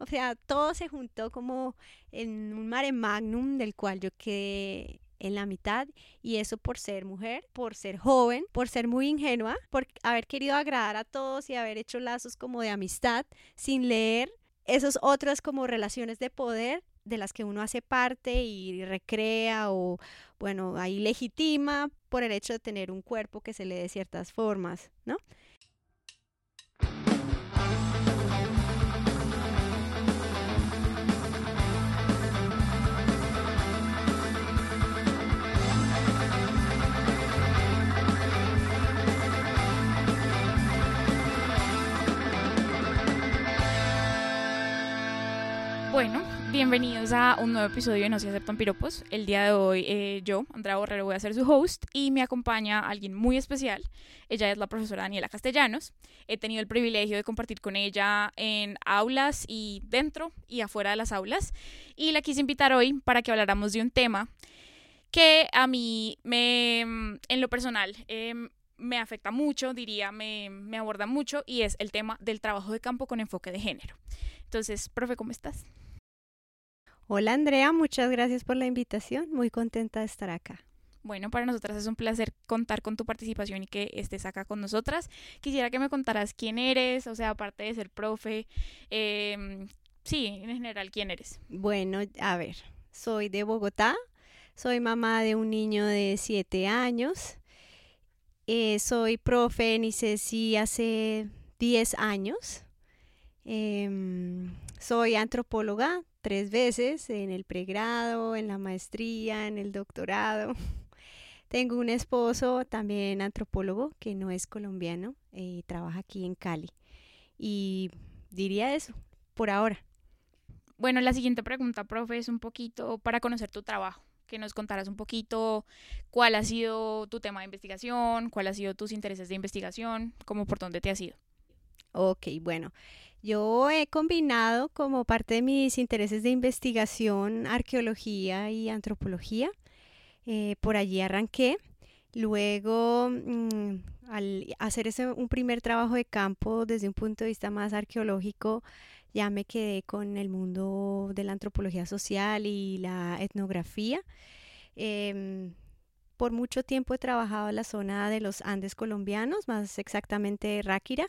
O sea, todo se juntó como en un mare magnum del cual yo quedé en la mitad y eso por ser mujer, por ser joven, por ser muy ingenua, por haber querido agradar a todos y haber hecho lazos como de amistad sin leer esos otras como relaciones de poder de las que uno hace parte y recrea o bueno, ahí legitima por el hecho de tener un cuerpo que se le dé ciertas formas, ¿no? Bueno, bienvenidos a un nuevo episodio de No se aceptan piropos. El día de hoy eh, yo, Andrea Borrero, voy a ser su host y me acompaña alguien muy especial. Ella es la profesora Daniela Castellanos. He tenido el privilegio de compartir con ella en aulas y dentro y afuera de las aulas. Y la quise invitar hoy para que habláramos de un tema que a mí me, en lo personal, em, me afecta mucho, diría, me, me aborda mucho y es el tema del trabajo de campo con enfoque de género. Entonces, profe, ¿cómo estás? Hola Andrea, muchas gracias por la invitación. Muy contenta de estar acá. Bueno, para nosotras es un placer contar con tu participación y que estés acá con nosotras. Quisiera que me contaras quién eres, o sea, aparte de ser profe, eh, sí, en general, quién eres. Bueno, a ver, soy de Bogotá, soy mamá de un niño de siete años, eh, soy profe en ICESI hace 10 años, eh, soy antropóloga, tres veces en el pregrado, en la maestría, en el doctorado. Tengo un esposo también antropólogo que no es colombiano y trabaja aquí en Cali. Y diría eso, por ahora. Bueno, la siguiente pregunta, profe, es un poquito para conocer tu trabajo, que nos contaras un poquito cuál ha sido tu tema de investigación, cuál ha sido tus intereses de investigación, cómo por dónde te has ido. Ok, bueno, yo he combinado como parte de mis intereses de investigación arqueología y antropología. Eh, por allí arranqué. Luego, mm, al hacer ese, un primer trabajo de campo desde un punto de vista más arqueológico, ya me quedé con el mundo de la antropología social y la etnografía. Em, por mucho tiempo he trabajado en la zona de los Andes colombianos, más exactamente Ráquira,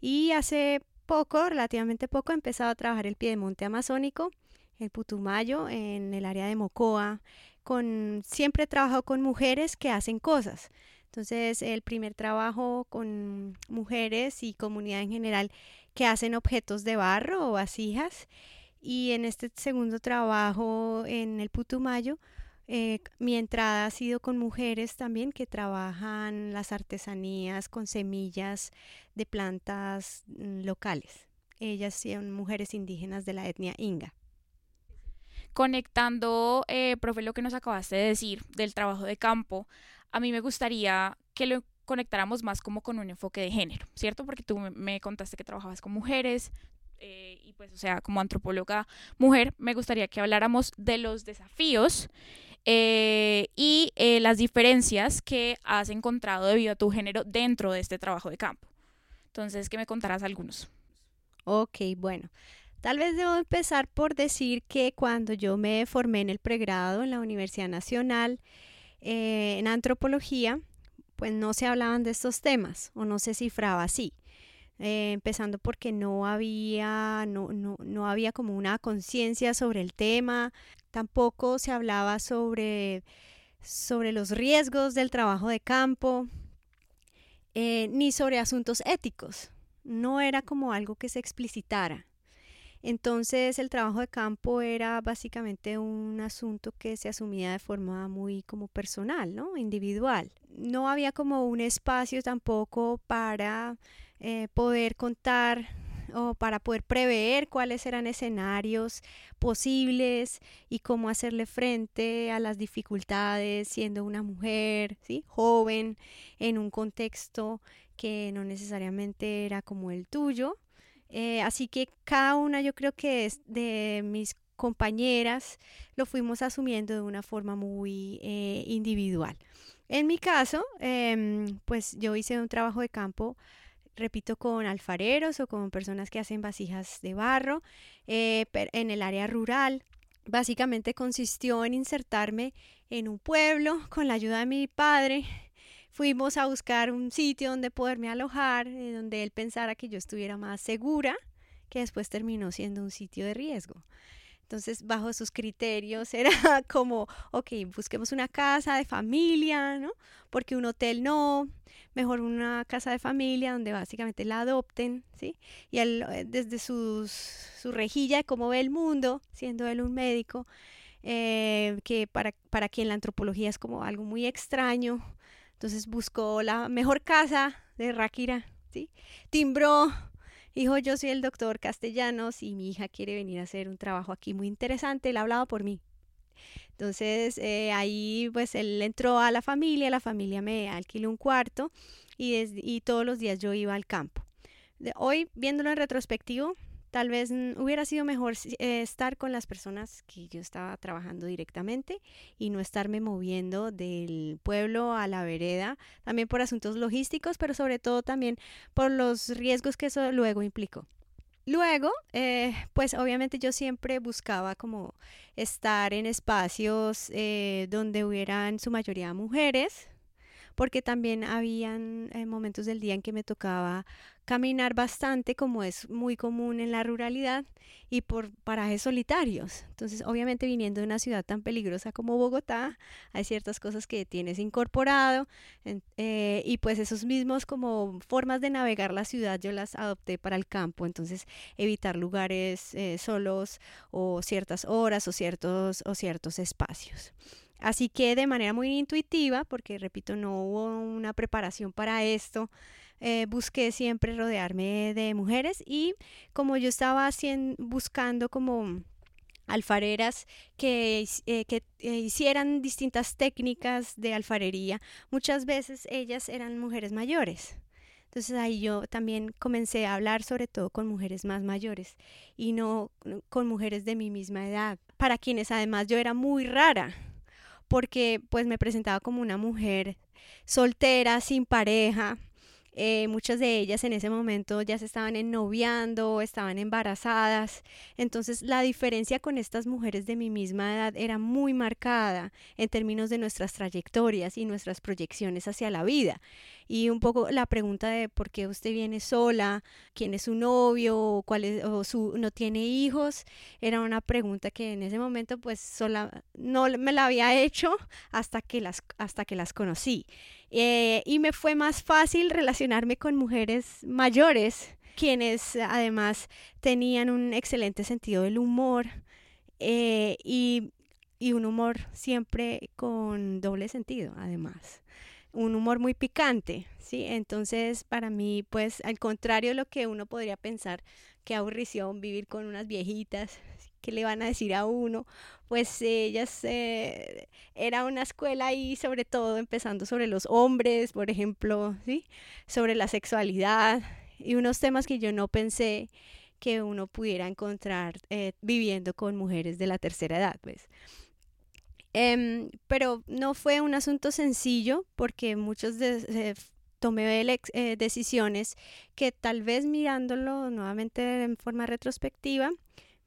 y hace poco, relativamente poco, he empezado a trabajar el piedemonte amazónico, el Putumayo, en el área de Mocoa. Con, siempre he trabajado con mujeres que hacen cosas. Entonces, el primer trabajo con mujeres y comunidad en general que hacen objetos de barro o vasijas. Y en este segundo trabajo en el Putumayo, eh, mi entrada ha sido con mujeres también que trabajan las artesanías con semillas de plantas mm, locales. Ellas son mujeres indígenas de la etnia Inga. Conectando, eh, profe, lo que nos acabaste de decir del trabajo de campo, a mí me gustaría que lo conectáramos más como con un enfoque de género, ¿cierto? Porque tú me contaste que trabajabas con mujeres, eh, y pues, o sea, como antropóloga mujer, me gustaría que habláramos de los desafíos eh, y eh, las diferencias que has encontrado debido a tu género dentro de este trabajo de campo. Entonces, que me contarás algunos. Ok, bueno. Tal vez debo empezar por decir que cuando yo me formé en el pregrado en la Universidad Nacional eh, en antropología, pues no se hablaban de estos temas o no se cifraba así. Empezando porque no había, no, no, no había como una conciencia sobre el tema, Tampoco se hablaba sobre, sobre los riesgos del trabajo de campo, eh, ni sobre asuntos éticos. No era como algo que se explicitara. Entonces el trabajo de campo era básicamente un asunto que se asumía de forma muy como personal, ¿no? Individual. No había como un espacio tampoco para eh, poder contar o para poder prever cuáles eran escenarios posibles y cómo hacerle frente a las dificultades siendo una mujer, ¿sí? joven, en un contexto que no necesariamente era como el tuyo. Eh, así que cada una yo creo que es de mis compañeras lo fuimos asumiendo de una forma muy eh, individual. En mi caso, em, pues yo hice un trabajo de campo repito, con alfareros o con personas que hacen vasijas de barro eh, en el área rural. Básicamente consistió en insertarme en un pueblo con la ayuda de mi padre. Fuimos a buscar un sitio donde poderme alojar, eh, donde él pensara que yo estuviera más segura, que después terminó siendo un sitio de riesgo. Entonces, bajo sus criterios era como, ok, busquemos una casa de familia, ¿no? Porque un hotel no, mejor una casa de familia donde básicamente la adopten, ¿sí? Y él, eh, desde sus, su rejilla de cómo ve el mundo, siendo él un médico, eh, que para, para quien la antropología es como algo muy extraño, entonces buscó la mejor casa de Ráquira, ¿sí? Timbró Hijo, yo soy el doctor Castellanos y mi hija quiere venir a hacer un trabajo aquí muy interesante. Él ha hablado por mí. Entonces eh, ahí pues él entró a la familia, la familia me alquiló un cuarto y, y todos los días yo iba al campo. De, hoy, viéndolo en retrospectivo, Tal vez hubiera sido mejor eh, estar con las personas que yo estaba trabajando directamente y no estarme moviendo del pueblo a la vereda, también por asuntos logísticos, pero sobre todo también por los riesgos que eso luego implicó. Luego, eh, pues obviamente yo siempre buscaba como estar en espacios eh, donde hubieran su mayoría mujeres, porque también habían momentos del día en que me tocaba caminar bastante, como es muy común en la ruralidad, y por parajes solitarios. Entonces, obviamente viniendo de una ciudad tan peligrosa como Bogotá, hay ciertas cosas que tienes incorporado, eh, y pues esos mismos como formas de navegar la ciudad yo las adopté para el campo, entonces evitar lugares eh, solos o ciertas horas o ciertos, o ciertos espacios. Así que de manera muy intuitiva, porque repito, no hubo una preparación para esto, eh, busqué siempre rodearme de mujeres y como yo estaba buscando como alfareras que, eh, que eh, hicieran distintas técnicas de alfarería, muchas veces ellas eran mujeres mayores. Entonces ahí yo también comencé a hablar sobre todo con mujeres más mayores y no con mujeres de mi misma edad, para quienes además yo era muy rara, porque pues me presentaba como una mujer soltera, sin pareja, eh, muchas de ellas en ese momento ya se estaban ennoviando, estaban embarazadas. Entonces la diferencia con estas mujeres de mi misma edad era muy marcada en términos de nuestras trayectorias y nuestras proyecciones hacia la vida. Y un poco la pregunta de por qué usted viene sola, quién es su novio, cuál es, o su, no tiene hijos, era una pregunta que en ese momento pues sola, no me la había hecho hasta que las, hasta que las conocí. Eh, y me fue más fácil relacionarme con mujeres mayores, quienes además tenían un excelente sentido del humor eh, y, y un humor siempre con doble sentido, además un humor muy picante, ¿sí? Entonces, para mí, pues, al contrario de lo que uno podría pensar, qué aburrición vivir con unas viejitas, ¿qué le van a decir a uno? Pues ellas eh, era una escuela y sobre todo empezando sobre los hombres, por ejemplo. Sobre la sexualidad y unos temas que yo no pensé que uno pudiera encontrar eh, viviendo con mujeres de la tercera edad, pues. Em, pero no fue un asunto sencillo porque muchos de, tomé eh, decisiones que tal vez mirándolo nuevamente en forma retrospectiva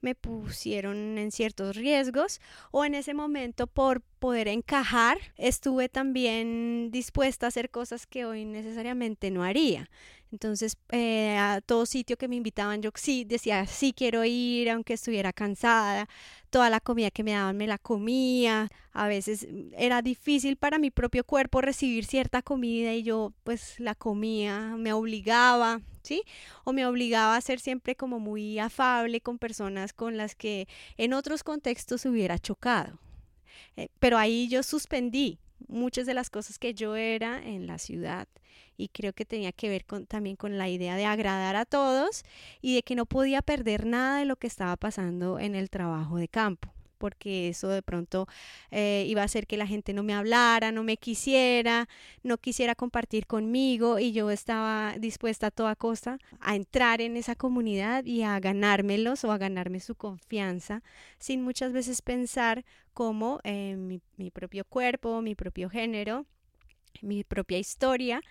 me pusieron en ciertos riesgos o en ese momento por poder encajar estuve también dispuesta a hacer cosas que hoy necesariamente no haría. Entonces, eh, a todo sitio que me invitaban, yo sí decía, sí quiero ir, aunque estuviera cansada. Toda la comida que me daban me la comía. A veces mm, era difícil para mi propio cuerpo recibir cierta comida y yo pues la comía, me obligaba, ¿sí? O me obligaba a ser siempre como muy afable con personas con las que en otros contextos hubiera chocado. Eh, pero ahí yo suspendí muchas de las cosas que yo era en la ciudad y creo que tenía que ver con, también con la idea de agradar a todos y de que no podía perder nada de lo que estaba pasando en el trabajo de campo porque eso de pronto eh, iba a hacer que la gente no me hablara, no me quisiera, no quisiera compartir conmigo y yo estaba dispuesta a toda costa a entrar en esa comunidad y a ganármelos o a ganarme su confianza sin muchas veces pensar cómo eh, mi, propio cuerpo, mi propio género, mi propia historia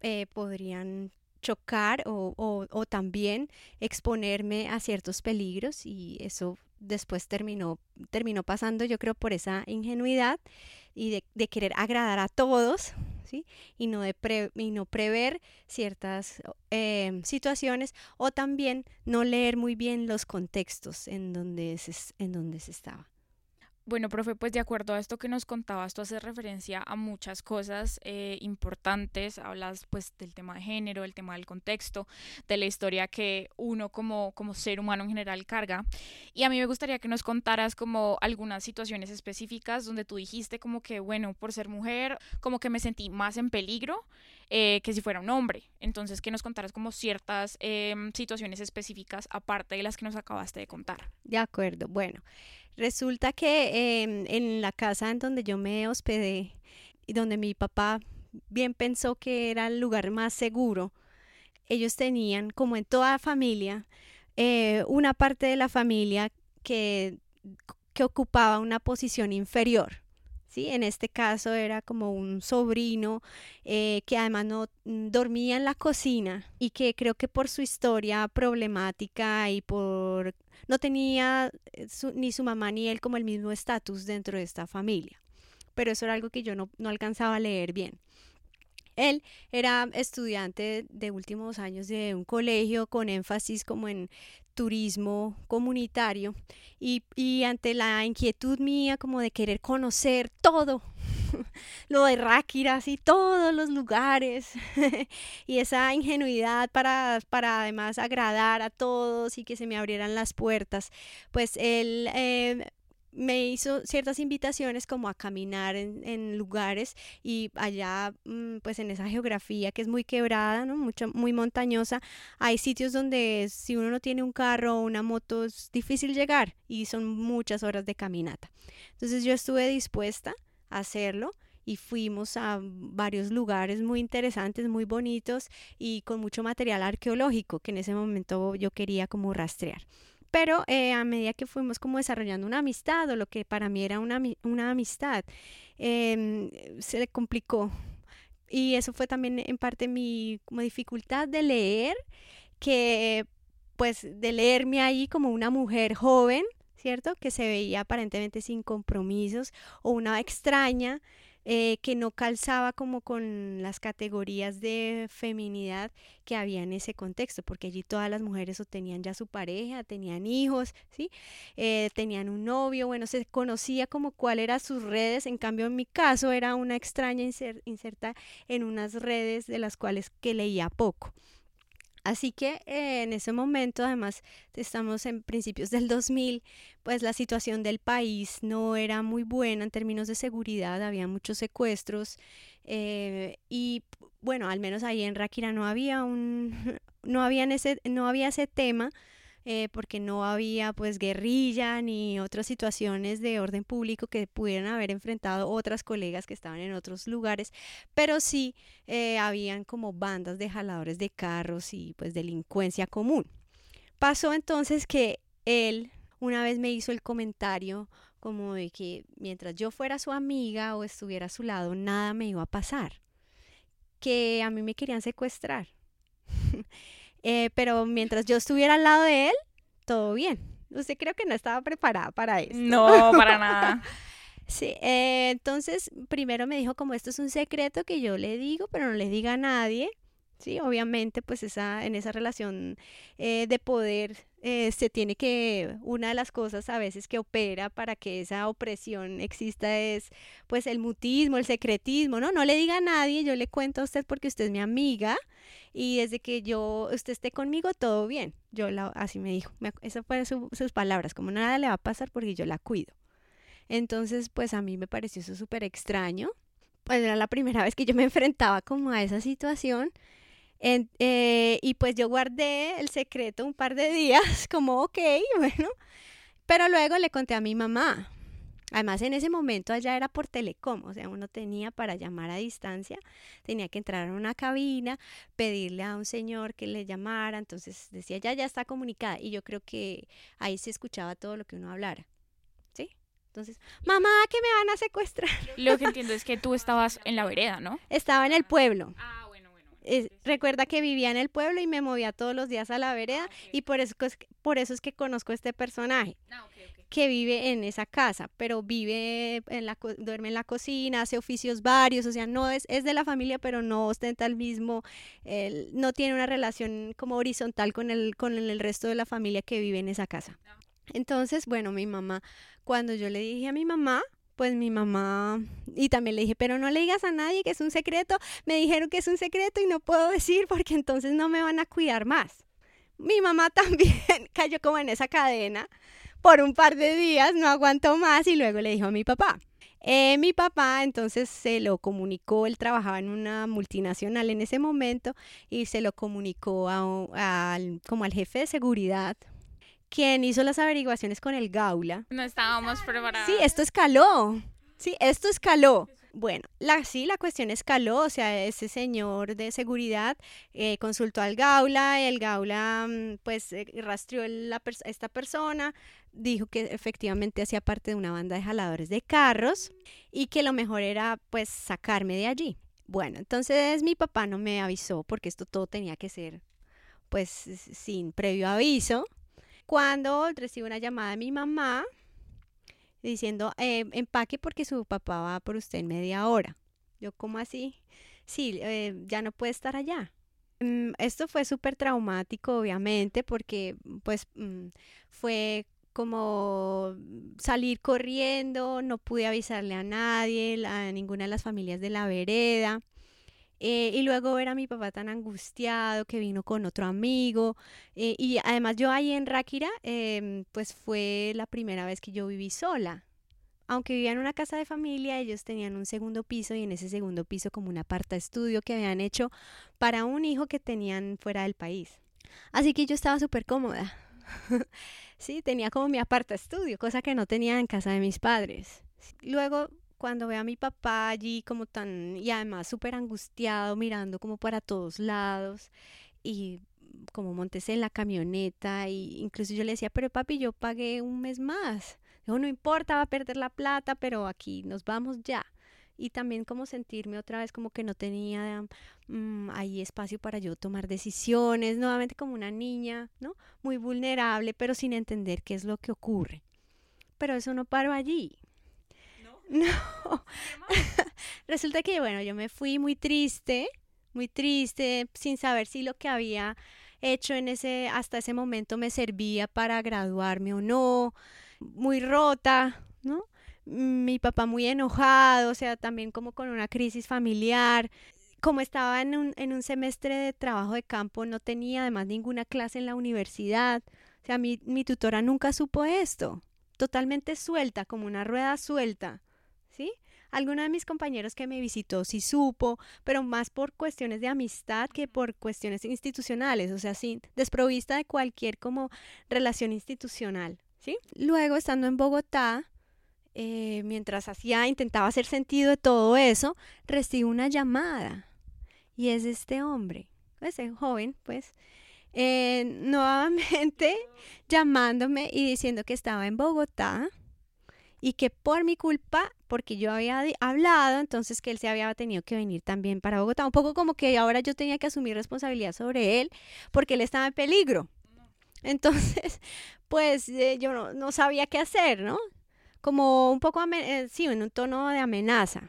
eh, podrían chocar o, o, también exponerme a ciertos peligros y eso después terminó, terminó pasando yo creo por esa ingenuidad y de, de querer agradar a todos ¿sí? y, no de y no prever ciertas em, situaciones o también no leer muy bien los contextos en donde en donde se estaba. Bueno, profe, pues de acuerdo a esto que nos contabas, tú haces referencia a muchas cosas eh, importantes, hablas pues del tema de género, del tema del contexto, de la historia que uno como, como ser humano en general carga. Y a mí me gustaría que nos contaras como algunas situaciones específicas donde tú dijiste como que, bueno, por ser mujer, como que me sentí más en peligro eh, que si fuera un hombre. Entonces, que nos contaras como ciertas em, situaciones específicas aparte de las que nos acabaste de contar. De acuerdo, bueno. Resulta que em, en la casa en donde yo me hospedé y donde mi papá bien pensó que era el lugar más seguro, ellos tenían, como en toda familia, eh, una parte de la familia que, que ocupaba una posición inferior. ¿Sí? En este caso era como un sobrino eh, que además no mm, dormía en la cocina y que creo que por su historia problemática y por no tenía eh, ni su mamá ni él como el mismo estatus dentro de esta familia. Pero eso era algo que yo no, no alcanzaba a leer bien. Él era estudiante de últimos años de un colegio con énfasis como en turismo comunitario y, y ante la inquietud mía como de querer conocer todo lo de Ráquira, así todos los lugares y esa ingenuidad para, para además agradar a todos y que se me abrieran las puertas, pues él eh, me hizo ciertas invitaciones como a caminar en, lugares y allá mm, pues en esa geografía que es muy quebrada, ¿no? Mucho, muy montañosa, hay sitios donde si uno no tiene un carro o una moto es difícil llegar y son muchas horas de caminata. Entonces yo estuve dispuesta a hacerlo y fuimos a varios lugares muy interesantes, muy bonitos y con mucho material arqueológico que en ese momento yo quería como rastrear. Pero eh, a medida que fuimos como desarrollando una amistad o lo que para mí era una, una amistad, em, se le complicó. Y eso fue también en parte mi como dificultad de leer, que pues de leerme ahí como una mujer joven, ¿cierto? Que se veía aparentemente sin compromisos o una extraña eh, que no calzaba como con las categorías de feminidad que había en ese contexto, porque allí todas las mujeres tenían ya su pareja, tenían hijos, ¿sí? Eh, tenían un novio, bueno, se conocía como cuál eran sus redes, en cambio en mi caso era una extraña inserta en unas redes de las cuales que leía poco. Así que eh, en ese momento, además, estamos en principios del 2000, pues la situación del país no era muy buena en términos de seguridad, había muchos secuestros eh, y bueno, al menos ahí en Ráquira no había un, no había ese, no había ese tema eh, porque no había pues guerrilla ni otras situaciones de orden público que pudieran haber enfrentado otras colegas que estaban en otros lugares, pero sí eh, habían como bandas de jaladores de carros y pues delincuencia común. Pasó entonces que él una vez me hizo el comentario como de que mientras yo fuera su amiga o estuviera a su lado, nada me iba a pasar, que a mí me querían secuestrar. Eh, pero mientras yo estuviera al lado de él, todo bien. Usted creo que no estaba preparada para esto. No, para nada. sí, eh, entonces primero me dijo como esto es un secreto que yo le digo, pero no le diga a nadie. Sí, obviamente, pues esa, en esa relación eh, de poder se tiene que, una de las cosas a veces que opera para que esa opresión exista es pues el mutismo, el secretismo, ¿no? No le diga a nadie, yo le cuento a usted porque usted es mi amiga y desde que yo, usted esté conmigo, todo bien. Yo la, así me dijo, esas fueron sus palabras, como nada le va a pasar porque yo la cuido. Entonces, pues a mí me pareció eso súper extraño. Pues era la primera vez que yo me enfrentaba como a esa situación. Eh, y pues yo guardé el secreto un par de días, como, ok, bueno. Pero luego le conté a mi mamá. Además, en ese momento allá era por telecom, o sea, uno tenía para llamar a distancia, tenía que entrar a una cabina, pedirle a un señor que le llamara, entonces decía, ya, ya está comunicada, y yo creo que ahí se escuchaba todo lo que uno hablara, ¿sí? Entonces, mamá, que me van a secuestrar. Lo que entiendo es que tú estabas en la vereda, ¿no? Estaba en el pueblo. Ah, recuerda que vivía en el pueblo y me movía todos los días a la vereda ah, y por eso, por eso es que conozco a este personaje. Ah, que vive en esa casa, pero vive en la duerme en la cocina, hace oficios varios, o sea, no es, es de la familia, pero no ostenta el mismo, no tiene una relación como horizontal con el, con el resto de la familia que vive en esa casa. Entonces, bueno, mi mamá, cuando yo le dije a mi mamá, pues mi mamá, y también le dije, pero no le digas a nadie que es un secreto, me dijeron que es un secreto y no puedo decir porque entonces no me van a cuidar más. Mi mamá también cayó como en esa cadena por un par de días, no aguantó más y luego le dijo a mi papá. Eh, mi papá entonces se lo comunicó, él trabajaba en una multinacional en ese momento y se lo comunicó a, como al jefe de seguridad quien hizo las averiguaciones con el Gaula. No estábamos preparados. Sí, esto escaló. Sí, esto escaló. Bueno, la, sí, la cuestión escaló, o sea, ese señor de seguridad eh, consultó al Gaula, el Gaula mm, pues eh, rastreó a esta persona, dijo que efectivamente hacía parte de una banda de jaladores de carros y que lo mejor era pues sacarme de allí. Bueno, entonces mi papá no me avisó porque esto todo tenía que ser pues sin previo aviso cuando recibo una llamada de mi mamá diciendo, eh, empaque porque su papá va por usted en media hora. Yo, ¿cómo así? Sí, eh, ya no puede estar allá. Mm, esto fue súper traumático, obviamente, porque pues mm, fue como salir corriendo, no pude avisarle a nadie, a ninguna de las familias de la vereda. Eh, y luego ver a mi papá tan angustiado que vino con otro amigo. Eh, y además yo ahí en Ráquira, em, pues fue la primera vez que yo viví sola. Aunque vivía en una casa de familia, ellos tenían un segundo piso y en ese segundo piso como un aparta estudio que habían hecho para un hijo que tenían fuera del país. Así que yo estaba súper cómoda. sí, tenía como mi aparta estudio, cosa que no tenía en casa de mis padres. Luego cuando ve a mi papá allí como tan, y además súper angustiado, mirando como para todos lados, y como montes en la camioneta, y incluso yo le decía, pero papi, yo pagué un mes más. Dijo, no importa, va a perder la plata, pero aquí nos vamos ya. Y también como sentirme otra vez como que no tenía mm, ahí espacio para yo tomar decisiones, nuevamente como una niña, ¿no? Muy vulnerable, pero sin entender qué es lo que ocurre. Pero eso no paró allí. No. Resulta que, bueno, yo me fui muy triste, muy triste, sin saber si lo que había hecho en ese, hasta ese momento me servía para graduarme o no, muy rota, ¿no? Mi papá muy enojado, o sea, también como con una crisis familiar. Como estaba en un, en un semestre de trabajo de campo, no tenía además ninguna clase en la universidad. O sea, mi, mi tutora nunca supo esto. Totalmente suelta, como una rueda suelta. Alguno de mis compañeros que me visitó sí supo, pero más por cuestiones de amistad que por cuestiones institucionales, o sea, sin desprovista de cualquier como relación institucional, ¿sí? Luego, estando en Bogotá, eh, mientras hacía, intentaba hacer sentido de todo eso, recibo una llamada y es este hombre, ese joven, pues, eh, nuevamente llamándome y diciendo que estaba en Bogotá y que por mi culpa, porque yo había hablado, entonces que él se había tenido que venir también para Bogotá. Un poco como que ahora yo tenía que asumir responsabilidad sobre él porque él estaba en peligro. Entonces, pues eh, yo no, sabía qué hacer, ¿no? Como un poco, eh, sí, en un tono de amenaza.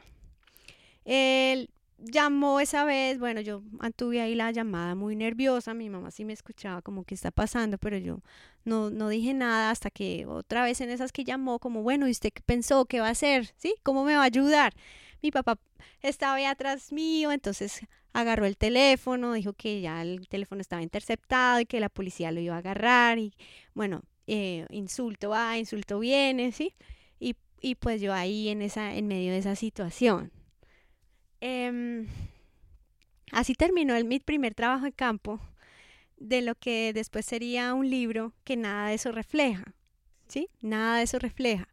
Él llamó esa vez, bueno, yo mantuve ahí la llamada muy nerviosa, mi mamá sí me escuchaba como que está pasando, pero yo no, no dije nada hasta que otra vez en esas que llamó, como, bueno, ¿y usted qué pensó? ¿Qué va a hacer? ¿Sí? ¿Cómo me va a ayudar? Mi papá estaba ahí atrás mío, entonces agarró el teléfono, dijo que ya el teléfono estaba interceptado y que la policía lo iba a agarrar y bueno, eh, insulto va, insulto viene, ¿sí? Y, y pues yo ahí en, esa, en medio de esa situación. Em, así terminó el, mi primer trabajo de campo, de lo que después sería un libro que nada de eso refleja, ¿sí? Nada de eso refleja.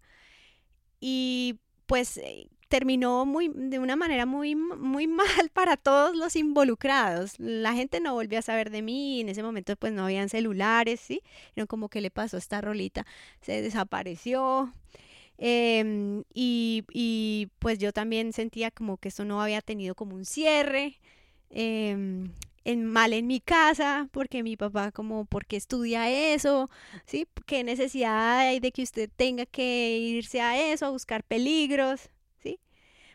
Y pues eh, terminó muy, de una manera muy, muy mal para todos los involucrados. La gente no volvió a saber de mí, en ese momento pues no habían celulares, ¿sí? Era como que le pasó esta rolita, se desapareció. Em, y, y, pues yo también sentía como que esto no había tenido como un cierre. em, en, mal en mi casa, porque mi papá como, ¿por qué estudia eso? ¿Sí? ¿Qué necesidad hay de que usted tenga que irse a eso, a buscar peligros? ¿Sí?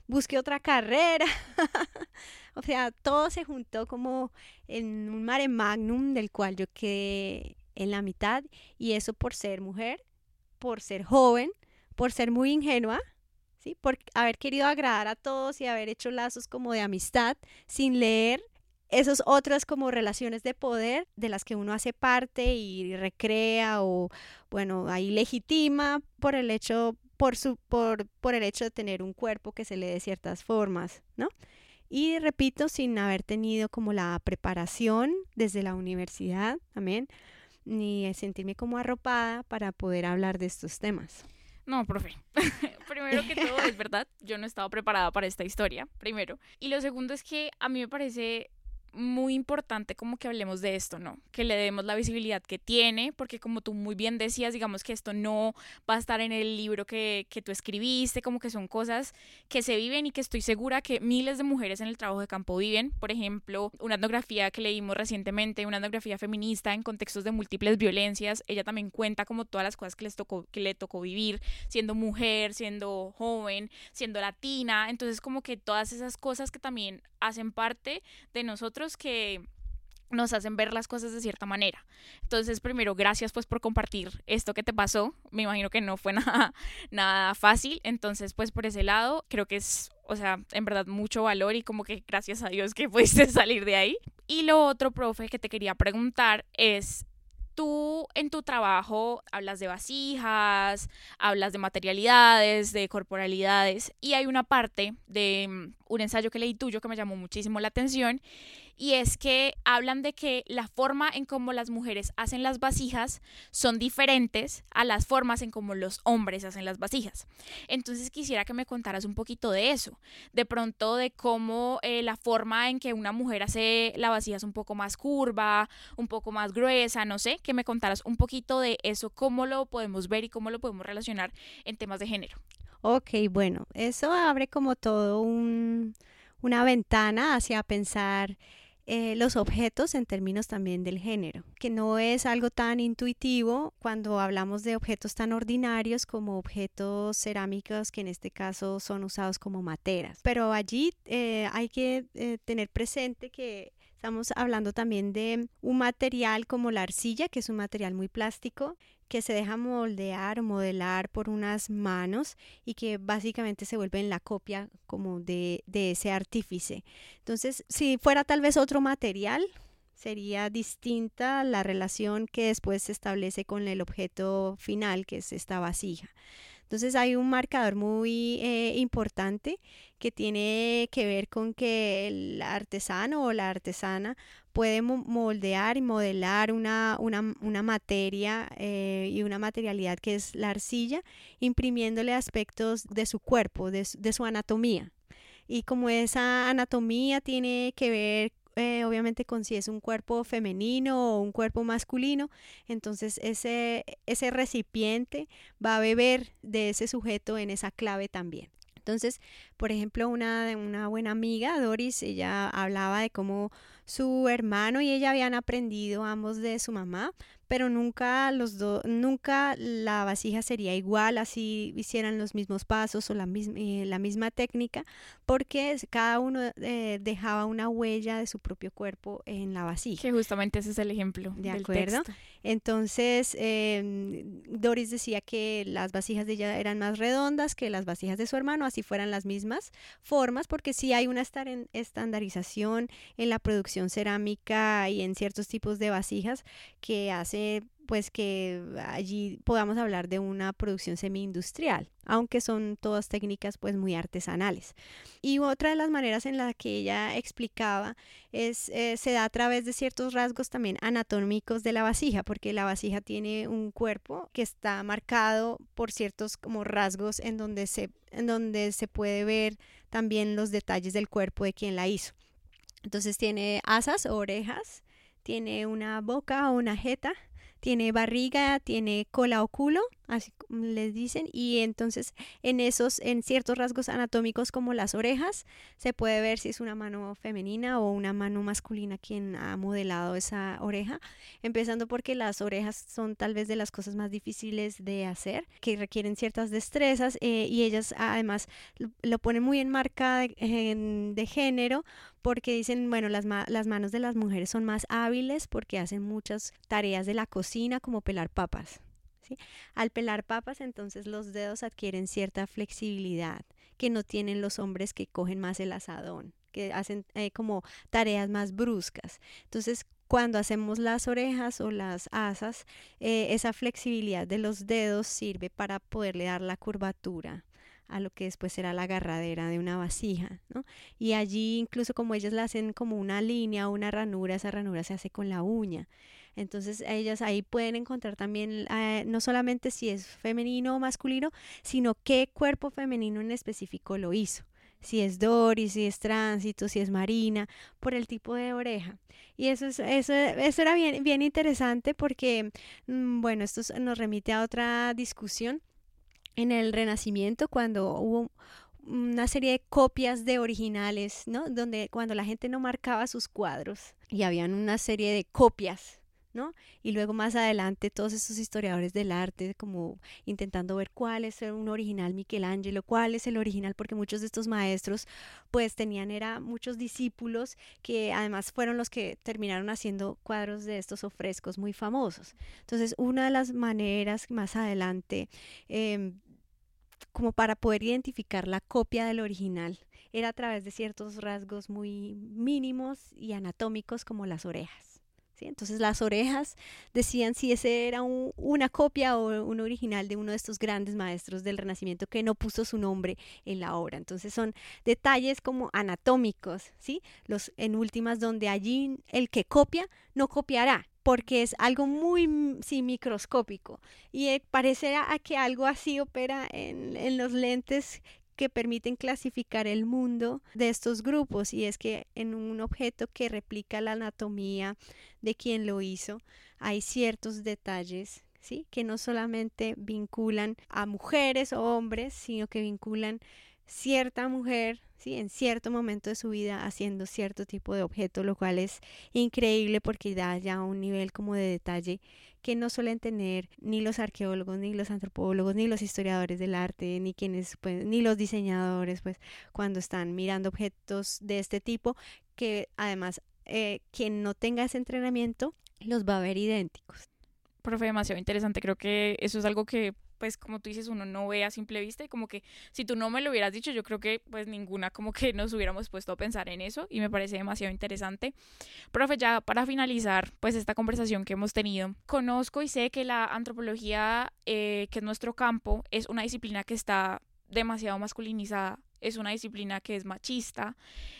Busque otra carrera. o sea, todo se juntó como en un mare magnum del cual yo quedé en la mitad y eso por ser mujer, por ser joven, por ser muy ingenua, ¿sí? Por haber querido agradar a todos y haber hecho lazos como de amistad sin leer esas otras como relaciones de poder de las que uno hace parte y recrea o bueno, ahí legitima por el hecho por su por por el hecho de tener un cuerpo que se le dé ciertas formas, ¿no? Y repito, sin haber tenido como la preparación desde la universidad, amén, ni sentirme como arropada para poder hablar de estos temas. No, profe. primero que todo, es verdad, yo no he estado preparada para esta historia, primero. Y lo segundo es que a mí me parece muy importante como que hablemos de esto, ¿no? Que le demos la visibilidad que tiene, porque como tú muy bien decías, digamos que esto no va a estar en el libro que, que tú escribiste, como que son cosas que se viven y que estoy segura que miles de mujeres en el trabajo de campo viven. Por ejemplo, una etnografía que leímos recientemente, una etnografía feminista en contextos de múltiples violencias, ella también cuenta como todas las cosas que, les tocó, que le tocó vivir, siendo mujer, siendo joven, siendo latina, entonces como que todas esas cosas que también hacen parte de nosotros que nos hacen ver las cosas de cierta manera. Entonces, primero, gracias pues por compartir esto que te pasó. Me imagino que no fue nada, nada fácil. Entonces, pues por ese lado, creo que es, o sea, en verdad mucho valor y como que gracias a Dios que pudiste salir de ahí. Y lo otro, profe, que te quería preguntar es, tú en tu trabajo hablas de vasijas, hablas de materialidades, de corporalidades, y hay una parte de mm, un ensayo que leí tuyo que me llamó muchísimo la atención y es que hablan de que la forma en cómo las mujeres hacen las vasijas son diferentes a las formas en cómo los hombres hacen las vasijas. Entonces quisiera que me contaras un poquito de eso, de pronto de cómo eh, la forma en que una mujer hace la vasija es un poco más curva, un poco más gruesa, no sé, que me contaras un poquito de eso, cómo lo podemos ver y cómo lo podemos relacionar en temas de género. Ok, bueno, eso abre como todo un, una ventana hacia pensar eh, los objetos en términos también del género, que no es algo tan intuitivo cuando hablamos de objetos tan ordinarios como objetos cerámicos que en este caso son usados como materas. Pero allí eh, hay que eh, tener presente que Estamos hablando también de un material como la arcilla, que es un material muy plástico, que se deja moldear modelar por unas manos y que básicamente se vuelve en la copia como de, de ese artífice. Entonces, si fuera tal vez otro material, sería distinta la relación que después se establece con el objeto final, que es esta vasija. Entonces hay un marcador muy eh, importante que tiene que ver con que el artesano o la artesana puede moldear y modelar una, una, materia eh, y una materialidad que es la arcilla, imprimiéndole aspectos de su cuerpo, de, de su anatomía. Y como esa anatomía tiene que ver eh, obviamente con si es un cuerpo femenino o un cuerpo masculino, entonces ese, ese recipiente va a beber de ese sujeto en esa clave también. Entonces, por ejemplo, una, una buena amiga, Doris, ella hablaba de cómo su hermano y ella habían aprendido ambos de su mamá, pero nunca los dos, nunca la vasija sería igual así hicieran los mismos pasos o la, misma, eh, la misma técnica, porque cada uno eh, dejaba una huella de su propio cuerpo en la vasija. Que justamente ese es el ejemplo. De acuerdo. Entonces, em, Doris decía que las vasijas de ella eran más redondas que las vasijas de su hermano, así fueran las mismas formas, porque sí hay una estandarización en la producción cerámica y en ciertos tipos de vasijas que hace pues que allí podamos hablar de una producción semi-industrial, aunque son todas técnicas pues muy artesanales. Y otra de las maneras en la que ella explicaba es, eh, se da a través de ciertos rasgos también anatómicos de la vasija, porque la vasija tiene un cuerpo que está marcado por ciertos como rasgos en donde se, en donde se puede ver también los detalles del cuerpo de quien la hizo. Entonces tiene asas o orejas, tiene una boca o una jeta, tiene barriga, tiene cola o culo, así les dicen, y entonces en esos, en ciertos rasgos anatómicos como las orejas, se puede ver si es una mano femenina o una mano masculina quien ha modelado esa oreja, empezando porque las orejas son tal vez de las cosas más difíciles de hacer, que requieren ciertas destrezas, eh, y ellas además lo, ponen muy en marca de, de género, porque dicen, bueno, las, las manos de las mujeres son más hábiles porque hacen muchas tareas de la cocina como pelar papas. Al pelar papas, entonces los dedos adquieren cierta flexibilidad que no tienen los hombres que cogen más el asadón, que hacen eh, como tareas más bruscas. Entonces, cuando hacemos las orejas o las asas, eh, esa flexibilidad de los dedos sirve para poderle dar la curvatura a lo que después será la agarradera de una vasija, ¿no? Y allí incluso como ellas la hacen como una línea una ranura, esa ranura se hace con la uña. Entonces ellas ahí pueden encontrar también eh, no solamente si es femenino o masculino, sino qué cuerpo femenino en específico lo hizo. Si es Doris, si es Tránsito, si es Marina, por el tipo de oreja. Y eso, es, eso, eso era bien, bien interesante porque, mm, bueno, esto nos remite a otra discusión en el Renacimiento cuando hubo una serie de copias de originales, ¿no? Donde cuando la gente no marcaba sus cuadros y habían una serie de copias y luego más adelante todos esos historiadores del arte como intentando ver cuál es un original Michelangelo, cuál es el original, porque muchos de estos maestros pues tenían era muchos discípulos que además fueron los que terminaron haciendo cuadros de estos o frescos muy famosos. Entonces una de las maneras más adelante em, como para poder identificar la copia del original era a través de ciertos rasgos muy mínimos y anatómicos como las orejas. Entonces las orejas decían si ese era una copia o un original de uno de estos grandes maestros del Renacimiento que no puso su nombre en la obra. Entonces son detalles como anatómicos, ¿sí? Los en últimas donde allí el que copia no copiará, porque es algo muy sí, microscópico y eh, parece a que algo así opera en, en los lentes que permiten clasificar el mundo de estos grupos y es que en un objeto que replica la anatomía de quien lo hizo hay ciertos detalles ¿sí? que no solamente vinculan a mujeres o hombres sino que vinculan cierta mujer ¿sí? en cierto momento de su vida haciendo cierto tipo de objeto, lo cual es increíble porque da ya un nivel como de detalle que no suelen tener ni los arqueólogos, ni los antropólogos, ni los historiadores del arte, ni quienes, pues, ni los diseñadores, pues, cuando están mirando objetos de este tipo, que además eh, quien no tenga ese entrenamiento los va a ver idénticos. Profe, demasiado interesante. Creo que eso es algo que pues como tú dices, uno no ve a simple vista y como que si tú no me lo hubieras dicho, yo creo que pues ninguna como que nos hubiéramos puesto a pensar en eso y me parece demasiado interesante. Profe, ya para finalizar pues esta conversación que hemos tenido, conozco y sé que la antropología, eh, que es nuestro campo, es una disciplina que está demasiado masculinizada es una disciplina que es machista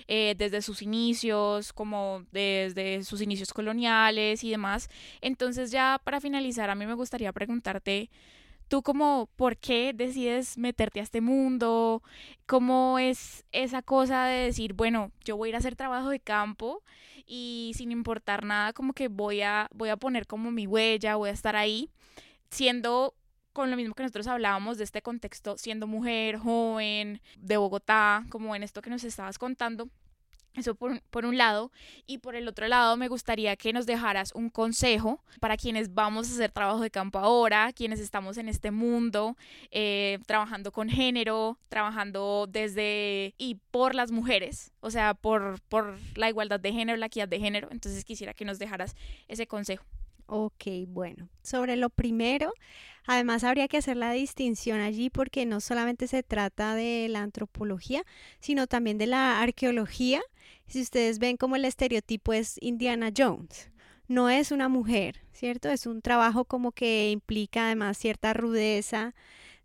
eh, desde sus inicios, como desde sus inicios coloniales y demás. Entonces ya para finalizar, a mí me gustaría preguntarte tú como, ¿por qué decides meterte a este mundo? ¿Cómo es esa cosa de decir, bueno, yo voy a ir a hacer trabajo de campo y sin importar nada, como que voy a, voy a poner como mi huella, voy a estar ahí, siendo con lo mismo que nosotros hablábamos de este contexto, siendo mujer, joven, de Bogotá, como en esto que nos estabas contando, eso por, por, un lado. Y por el otro lado, me gustaría que nos dejaras un consejo para quienes vamos a hacer trabajo de campo ahora, quienes estamos en este mundo, eh, trabajando con género, trabajando desde y por las mujeres, o sea, por, por la igualdad de género, la equidad de género. Entonces quisiera que nos dejaras ese consejo. Ok, bueno, sobre lo primero, además habría que hacer la distinción allí porque no solamente se trata de la antropología, sino también de la arqueología. Si ustedes ven como el estereotipo es Indiana Jones, no es una mujer, ¿cierto? Es un trabajo como que implica además cierta rudeza,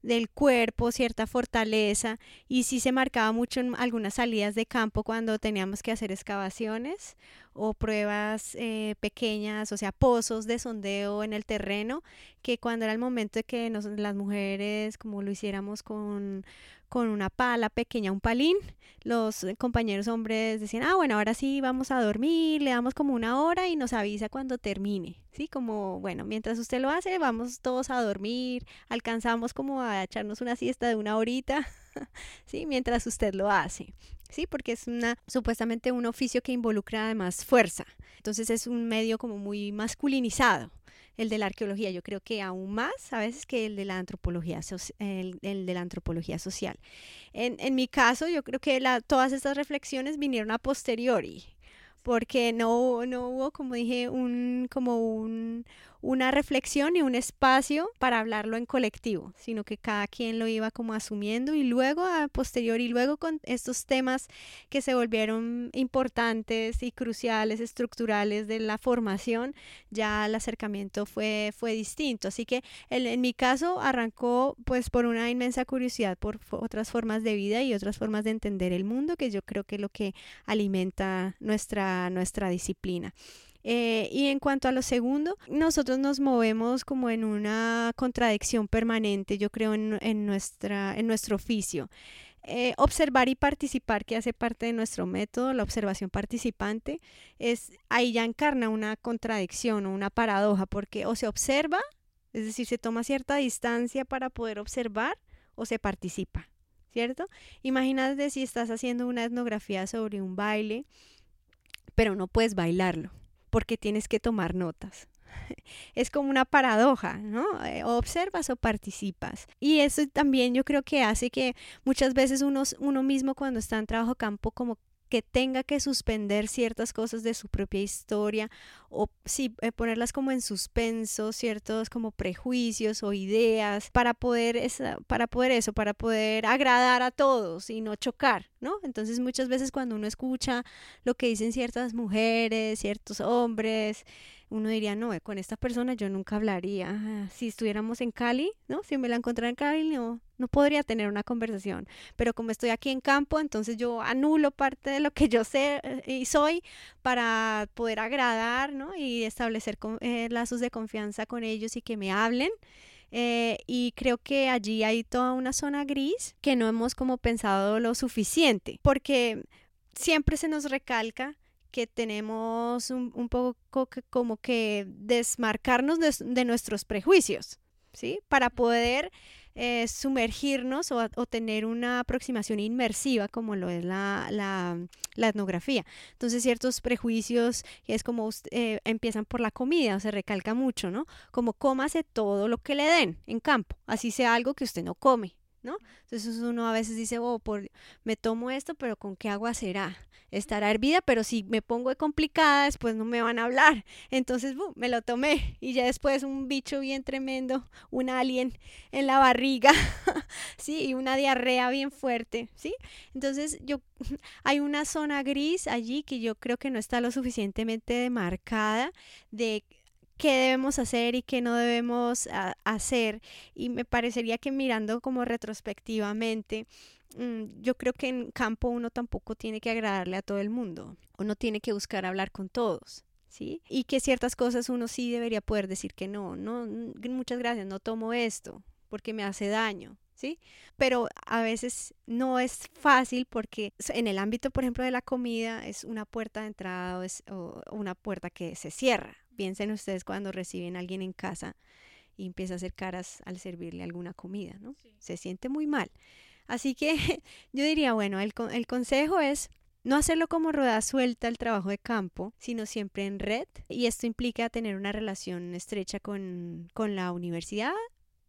del cuerpo, cierta fortaleza y sí se marcaba mucho en algunas salidas de campo cuando teníamos que hacer excavaciones o pruebas eh, pequeñas, o sea, pozos de sondeo en el terreno, que cuando era el momento de que las mujeres, como lo hiciéramos con, con una pala pequeña, un palín. Los compañeros hombres decían, ah, bueno, ahora sí vamos a dormir, le damos como una hora y nos avisa cuando termine, ¿sí? Como, bueno, mientras usted lo hace, vamos todos a dormir, alcanzamos como a echarnos una siesta de una horita, ¿sí? Mientras usted lo hace. ¿sí? Porque es una supuestamente un oficio que involucra además fuerza. Entonces es un medio como muy masculinizado el de la arqueología, yo creo que aún más a veces que el de la antropología, el, de la antropología social. En, en, mi caso, yo creo que la, todas estas reflexiones vinieron a posteriori, porque no, no hubo, como dije, un, como un, una reflexión y un espacio para hablarlo en colectivo, sino que cada quien lo iba como asumiendo y luego a posteriori, luego con estos temas que se volvieron importantes y cruciales, estructurales de la formación, ya el acercamiento fue, fue distinto. Así que en mi caso arrancó pues por una inmensa curiosidad por otras formas de vida y otras formas de entender el mundo, que yo creo que es lo que alimenta nuestra, nuestra disciplina. Eh, y en cuanto a lo segundo, nosotros nos movemos como en una contradicción permanente, yo creo, en, nuestra, en nuestro oficio. Eh, observar y participar, que hace parte de nuestro método, la observación participante, es ahí ya encarna una contradicción o una paradoja, porque o se observa, es decir, se toma cierta distancia para poder observar, o se participa, ¿cierto? Imagínate si estás haciendo una etnografía sobre un baile, pero no puedes bailarlo porque tienes que tomar notas. Es como una paradoja, ¿no? Eh, observas o participas. Y eso también yo creo que hace que muchas veces uno mismo cuando está en trabajo campo como que tenga que suspender ciertas cosas de su propia historia o sí, eh, ponerlas como en suspenso, ciertos como prejuicios o ideas para poder, esa, para poder eso, para poder agradar a todos y no chocar, ¿no? Entonces muchas veces cuando uno escucha lo que dicen ciertas mujeres, ciertos hombres, uno diría, no, con esta persona yo nunca hablaría. Si estuviéramos en Cali, ¿no? Si me la encontrara en Cali, no, no podría tener una conversación. Pero como estoy aquí en campo, entonces yo anulo parte de lo que yo sé eh, y soy para poder agradar, ¿no? Y establecer eh, lazos de confianza con ellos y que me hablen. Eh, y creo que allí hay toda una zona gris que no hemos como pensado lo suficiente, porque siempre se nos recalca que tenemos un, un poco como que desmarcarnos de, nuestros prejuicios, ¿sí? Para poder eh, sumergirnos o, tener una aproximación inmersiva como lo es la, la, la etnografía. Entonces ciertos prejuicios es como eh, empiezan por la comida, o se recalca mucho, ¿no? Como cómase todo lo que le den en campo, así sea algo que usted no come, ¿no? Entonces uno a veces dice, oh, por, me tomo esto, pero ¿con qué agua será? Estará hervida, pero si me pongo complicada, después no me van a hablar. Entonces, me lo tomé y ya después un bicho bien tremendo, un alien en la barriga, ¿sí? Y una diarrea bien fuerte, ¿sí? Entonces, yo, hay una zona gris allí que yo creo que no está lo suficientemente demarcada de qué debemos hacer y qué no debemos ah, hacer. Y me parecería que mirando como retrospectivamente, mm, yo creo que en campo uno tampoco tiene que agradarle a todo el mundo. Uno tiene que buscar hablar con todos. ¿Sí? Y que ciertas cosas uno sí debería poder decir que no, no, muchas gracias, no tomo esto porque me hace daño, ¿sí? Pero a veces no es fácil porque en el ámbito, por ejemplo, de la comida es una puerta de entrada o, una puerta que se cierra. Piensen ustedes cuando reciben a alguien en casa y empieza a hacer caras al servirle alguna comida, ¿no? Se siente muy mal. Así que yo diría, bueno, el, el consejo es no hacerlo como rueda suelta el trabajo de campo, sino siempre en red. Y esto implica tener una relación estrecha con, con la universidad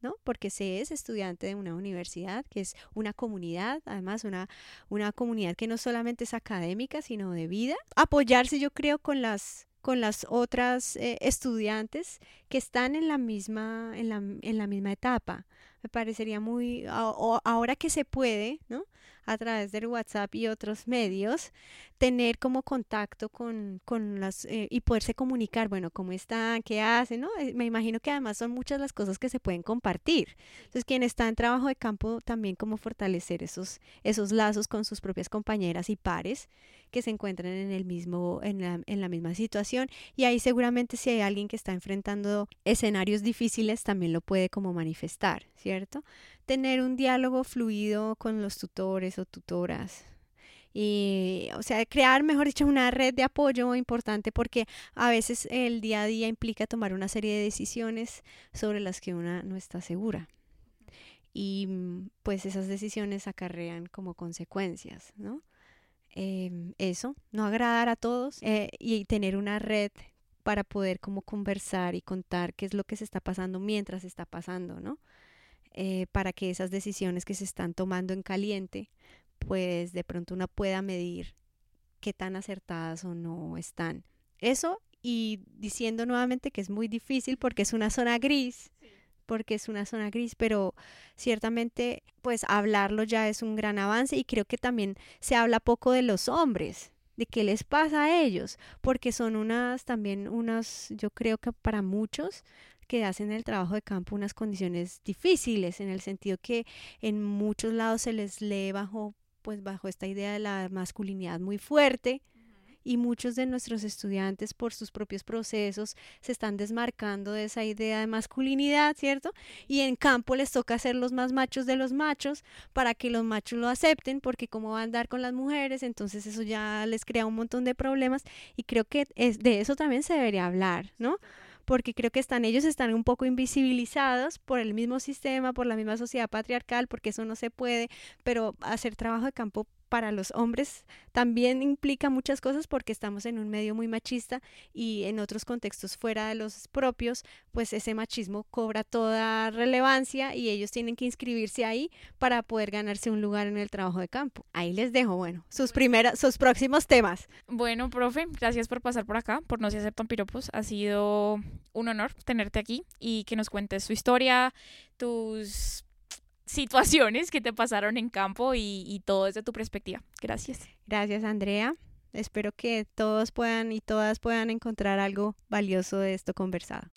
¿no? Porque se es estudiante de una universidad, que es una comunidad, además una, una comunidad que no solamente es académica, sino de vida. Apoyarse, yo creo, con las con las otras eh, estudiantes que están en la misma en la, en la misma etapa. Me parecería muy ahora que se puede no a través del WhatsApp y otros medios, tener como contacto con, con las eh, y poderse comunicar, bueno, cómo están, qué hacen, ¿no? Eh, me imagino que además son muchas las cosas que se pueden compartir. Entonces, quien está en trabajo de campo también como fortalecer esos, esos lazos con sus propias compañeras y pares que se encuentran en el mismo, en la, en la misma situación. Y ahí seguramente si hay alguien que está enfrentando escenarios difíciles, también lo puede como manifestar, ¿cierto? Tener un diálogo fluido con los tutores o tutoras. Y, o sea, crear, mejor dicho, una red de apoyo importante porque a veces el día a día implica tomar una serie de decisiones sobre las que una no está segura. Y mm, pues esas decisiones acarrean como consecuencias, ¿no? Em, eso, no agradar a todos eh, y tener una red para poder como conversar y contar qué es lo que se está pasando mientras está pasando, ¿no? Eh, para que esas decisiones que se están tomando en caliente, pues de pronto uno pueda medir qué tan acertadas o no están. Eso y diciendo nuevamente que es muy difícil porque es una zona gris, porque es una zona gris, pero ciertamente pues hablarlo ya es un gran avance y creo que también se habla poco de los hombres, de qué les pasa a ellos, porque son unas también unas, yo creo que para muchos que hacen el trabajo de campo unas condiciones difíciles, en el sentido que en muchos lados se les lee bajo pues bajo esta idea de la masculinidad muy fuerte y muchos de nuestros estudiantes por sus propios procesos se están desmarcando de esa idea de masculinidad, ¿cierto? Y en campo les toca ser los más machos de los machos para que los machos lo acepten, porque cómo va a andar con las mujeres, entonces eso ya les crea un montón de problemas y creo que es, de eso también se debería hablar, ¿no? porque creo que están ellos están un poco invisibilizados por el mismo sistema, por la misma sociedad patriarcal, porque eso no se puede, pero hacer trabajo de campo para los hombres también implica muchas cosas porque estamos en un medio muy machista y en otros contextos fuera de los propios, pues ese machismo cobra toda relevancia y ellos tienen que inscribirse ahí para poder ganarse un lugar en el trabajo de campo. Ahí les dejo, bueno, sus primeras, sus próximos temas. Bueno, profe, gracias por pasar por acá, por no se aceptan piropos. Ha sido un honor tenerte aquí y que nos cuentes su historia, tus situaciones que te pasaron en campo y, todo desde tu perspectiva. Gracias. Gracias, Andrea. Espero que todos puedan y todas puedan encontrar algo valioso de esto conversado.